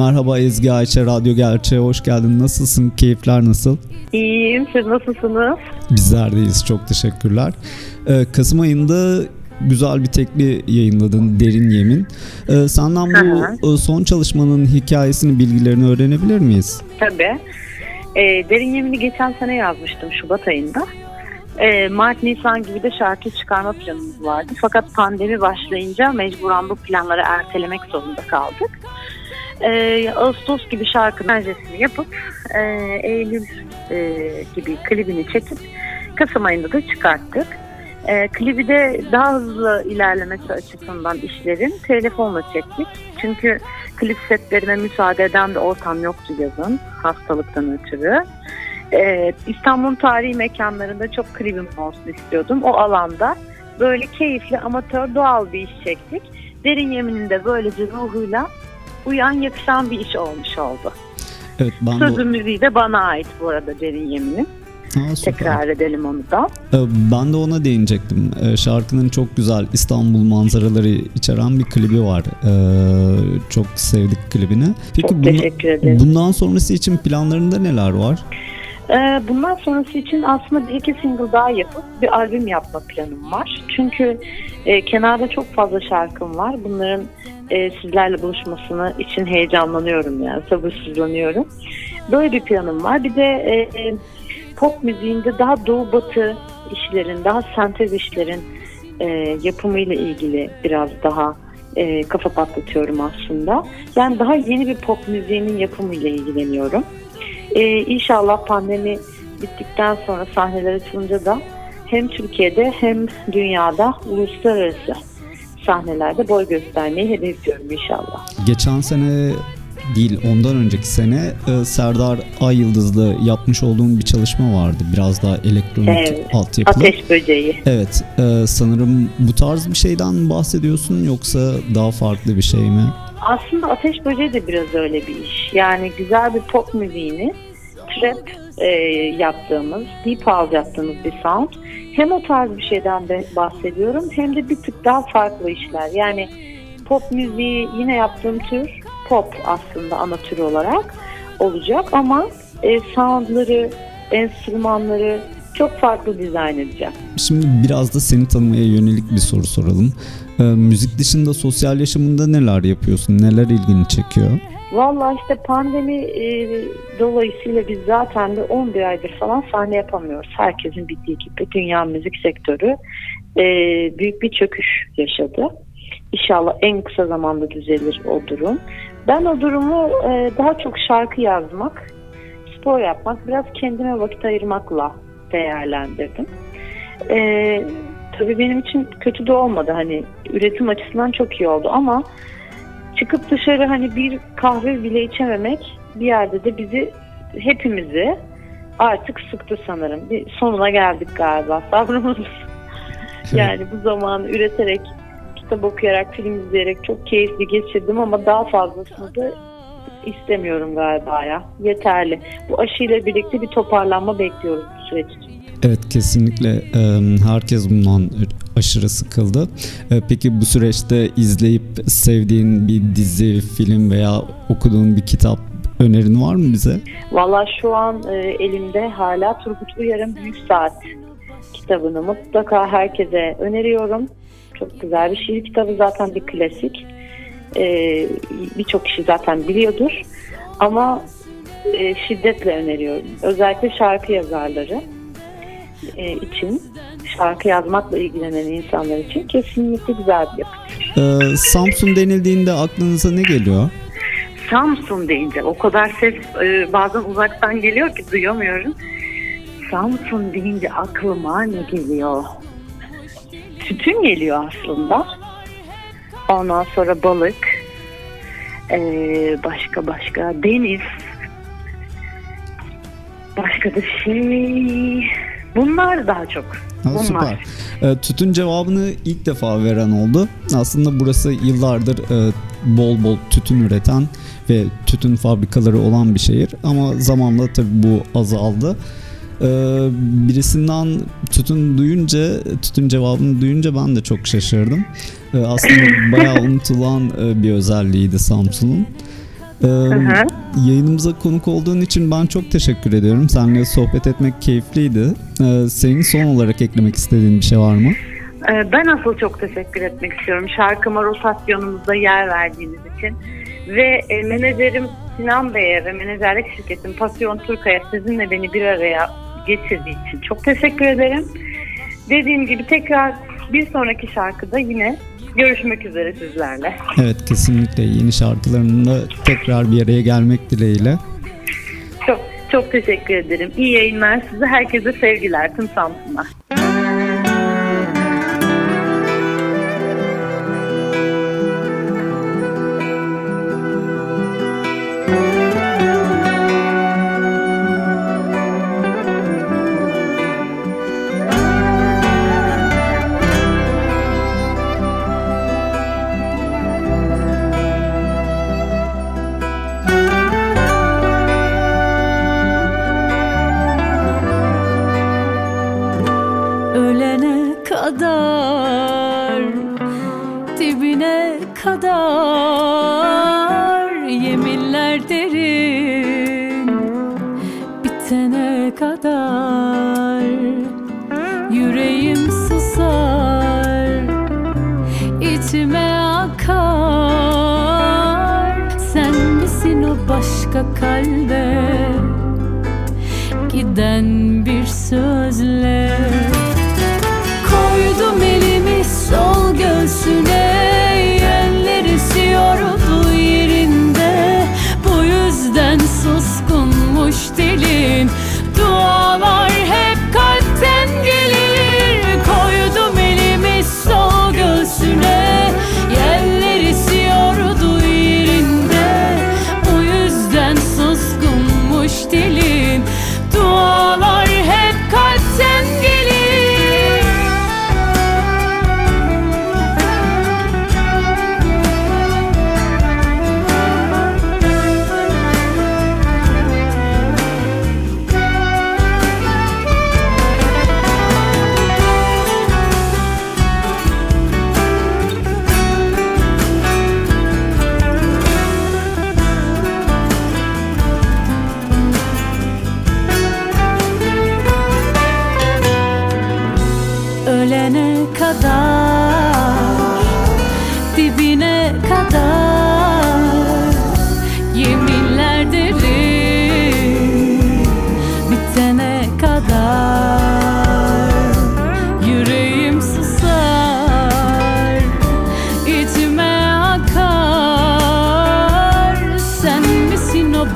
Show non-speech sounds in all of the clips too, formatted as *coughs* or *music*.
Merhaba Ezgi Ayça, Radyo Gerçeğe hoş geldin. Nasılsın? Keyifler nasıl? İyiyim. Siz nasılsınız? Bizler deyiz. Çok teşekkürler. Ee, Kasım ayında güzel bir tekli yayınladın Derin Yemin. Ee, senden bu Hı e, son çalışmanın hikayesini, bilgilerini öğrenebilir miyiz? Tabii. Ee, Derin Yemin'i geçen sene yazmıştım Şubat ayında. Ee, Mart, Nisan gibi de şarkı çıkarma planımız vardı. Fakat pandemi başlayınca mecburen bu planları ertelemek zorunda kaldık. Ee, Ağustos gibi şarkının projesini yapıp e, Eylül e, gibi klibini çekip Kasım ayında da çıkarttık. E, klibi de daha hızlı ilerlemesi açısından işlerin telefonla çektik. Çünkü klip setlerine müsaade eden de ortam yoktu yazın hastalıktan ötürü. E, İstanbul'un tarihi mekanlarında çok klibim olsun istiyordum. O alanda böyle keyifli, amatör, doğal bir iş çektik. Derin Yemin'in de böylece ruhuyla uyan yakışan bir iş olmuş oldu. Evet ben Sözü müziği de bana ait bu arada Derin Yemin'in. Aa, süper. Tekrar edelim onu da. Ee, ben de ona değinecektim. Ee, şarkının çok güzel İstanbul manzaraları içeren bir klibi var. Ee, çok sevdik klibini. Peki Çok teşekkür ederim. bundan sonrası için planlarında neler var? Bundan sonrası için aslında bir iki single daha yapıp bir albüm yapma planım var. Çünkü e, kenarda çok fazla şarkım var. Bunların e, sizlerle buluşmasını için heyecanlanıyorum yani sabırsızlanıyorum. Böyle bir planım var. Bir de e, e, pop müziğinde daha doğu batı işlerin, daha sentez işlerin e, yapımıyla ilgili biraz daha e, kafa patlatıyorum aslında. Yani daha yeni bir pop müziğinin yapımıyla ilgileniyorum. Ee, inşallah pandemi bittikten sonra sahneler açılınca da hem Türkiye'de hem dünyada uluslararası sahnelerde boy göstermeyi hedefliyorum inşallah. Geçen sene değil ondan önceki sene e, Serdar Ay Yıldız'la yapmış olduğum bir çalışma vardı. Biraz daha elektronik Evet. altyapılı. Ateş böceği. Evet e, sanırım bu tarz bir şeyden bahsediyorsun yoksa daha farklı bir şey mi? Aslında Ateş Böceği de biraz öyle bir iş. Yani güzel bir pop müziğini trap e, yaptığımız, deep house yaptığımız bir sound. Hem o tarz bir şeyden de bahsediyorum hem de bir tık daha farklı işler. Yani pop müziği yine yaptığım tür pop aslında ana tür olarak olacak ama e, soundları, enstrümanları çok farklı dizayn edeceğim. Şimdi biraz da seni tanımaya yönelik bir soru soralım. E, müzik dışında sosyal yaşamında neler yapıyorsun? Neler ilgini çekiyor? Vallahi işte pandemi e, dolayısıyla biz zaten de 11 aydır falan sahne yapamıyoruz. Herkesin bildiği gibi dünya müzik sektörü e, büyük bir çöküş yaşadı. İnşallah en kısa zamanda düzelir o durum. Ben o durumu e, daha çok şarkı yazmak, spor yapmak, biraz kendime vakit ayırmakla değerlendirdim. E, tabii benim için kötü de olmadı. Hani üretim açısından çok iyi oldu ama çıkıp dışarı hani bir kahve bile içememek bir yerde de bizi hepimizi artık sıktı sanırım. Bir sonuna geldik galiba *laughs* sabrımız. yani bu zamanı üreterek, kitap okuyarak, film izleyerek çok keyifli geçirdim ama daha fazlasını da istemiyorum galiba ya. Yeterli. Bu aşıyla birlikte bir toparlanma bekliyoruz bu süreç için. Evet kesinlikle herkes bundan aşırı sıkıldı. E, Peki bu süreçte izleyip sevdiğin bir dizi, film veya okuduğun bir kitap önerin var mı bize? Valla şu an e, elimde hala Turgut Uyar'ın Büyük Saat kitabını mutlaka herkese öneriyorum. Çok güzel bir şiir kitabı zaten bir klasik. E, Birçok kişi zaten biliyordur. Ama e, şiddetle öneriyorum. Özellikle şarkı yazarları için, şarkı yazmakla ilgilenen insanlar için kesinlikle güzel bir yapı. Ee, Samsun denildiğinde aklınıza ne geliyor? Samsun deyince o kadar ses e, bazen uzaktan geliyor ki duyamıyorum. Samsun deyince aklıma ne geliyor? Tütün geliyor aslında. Ondan sonra balık. Ee, başka başka deniz. Başka da şey. Bunlar daha çok. Ha, Bunlar. süper. Ee, tütün cevabını ilk defa veren oldu. Aslında burası yıllardır e, bol bol tütün üreten ve tütün fabrikaları olan bir şehir. Ama zamanla tabii bu azaldı. Ee, birisinden tütün duyunca, tütün cevabını duyunca ben de çok şaşırdım. Ee, aslında bayağı *coughs* unutulan e, bir özelliğiydi Samsun'un. Ee. Yayınımıza konuk olduğun için ben çok teşekkür ediyorum. Seninle sohbet etmek keyifliydi. Ee, senin son olarak eklemek istediğin bir şey var mı? Ee, Ben asıl çok teşekkür etmek istiyorum şarkıma rotasyonumuzda yer verdiğiniz için. Ve e, menajerim Sinan Bey'e ve menajerlik şirketim Pasyon Turkaya sizinle beni bir araya getirdiği için çok teşekkür ederim. Dediğim gibi tekrar bir sonraki şarkıda yine görüşmek üzere sizlerle. Evet kesinlikle yeni şarkılarında tekrar bir araya gelmek dileğiyle. Çok çok teşekkür ederim. İyi yayınlar size. Herkese sevgiler tüm Samsun'a. Başka kalbe Giden bir sözle. Koydum elimi sol göğsüne Yeller esiyordu yerinde. Bu yüzden suskunmuş dilin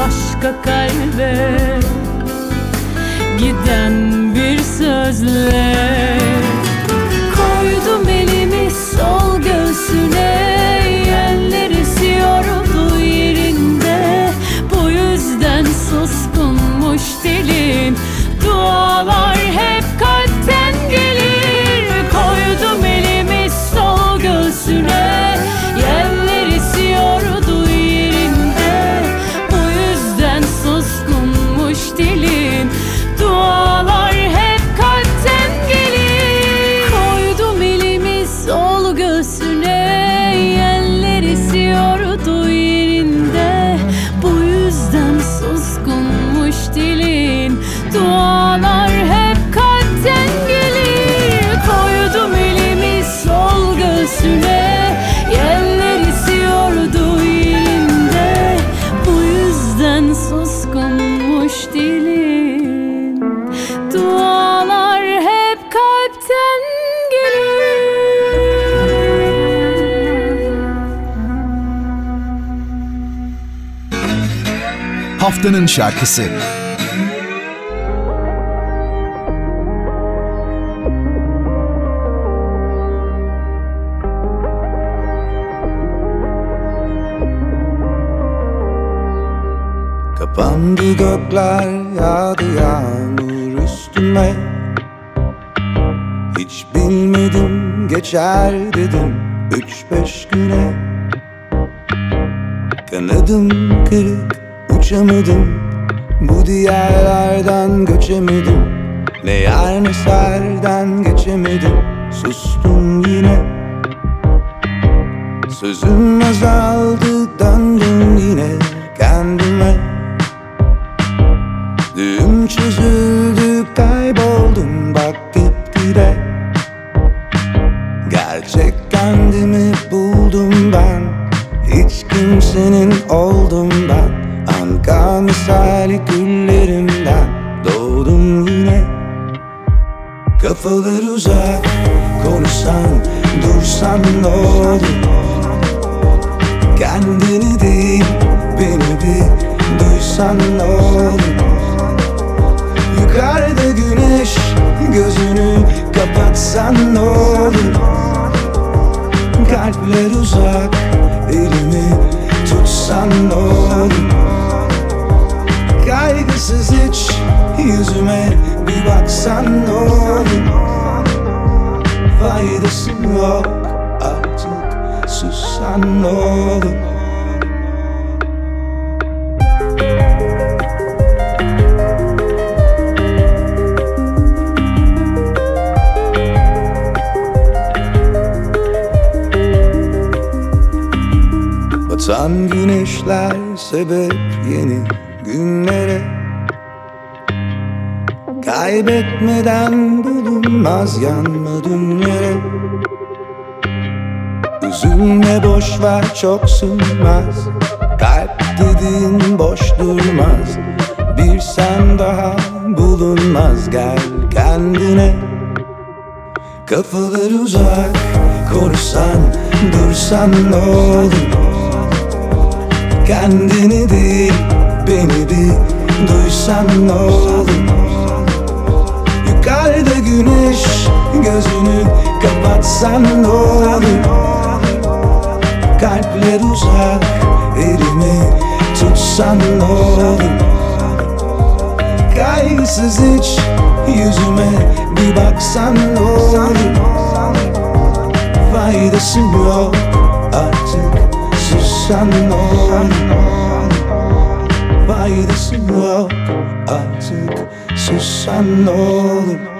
başka kalbe. Giden bir sözle. Koydum elimi sol göğsüne haftanın şarkısı. Kapandı gökler yağdı yağmur üstüme Hiç bilmedim geçer dedim üç beş güne Kanadım kırık uçamadım Bu diyarlardan göçemedim. Ne yer ne serden geçemedim. Sustum yine. Sözüm azaldı döndüm Kafalar uzak Konuşsan dursan ne olur? Kendini değil beni bir duysan ne olur? Yukarıda güneş gözünü kapatsan ne olur? Kalpler uzak elimi tutsan ne olur? Kaygısız hiç yüzüme bir baksan ne olur. Faydası yok artık. Sussan ne olur. Batan güneşler sebep yeni günlere Kaybetmeden bulunmaz yanmadın yere. Üzülme boş ver çok sürmez. Kalp dediğin boş durmaz. Bir sen daha bulunmaz. Gel kendine. Kafalar uzak konuşsan dursan ne olur? Kendini değil beni bir duysan ne olur güneş gözünü kapatsan ne olur? Kalpler uzak elimi tutsan ne olur? Kaygısız hiç yüzüme bir baksan ne olur? Faydası yok artık sussan ne olur? Faydası yok artık sussan ne olur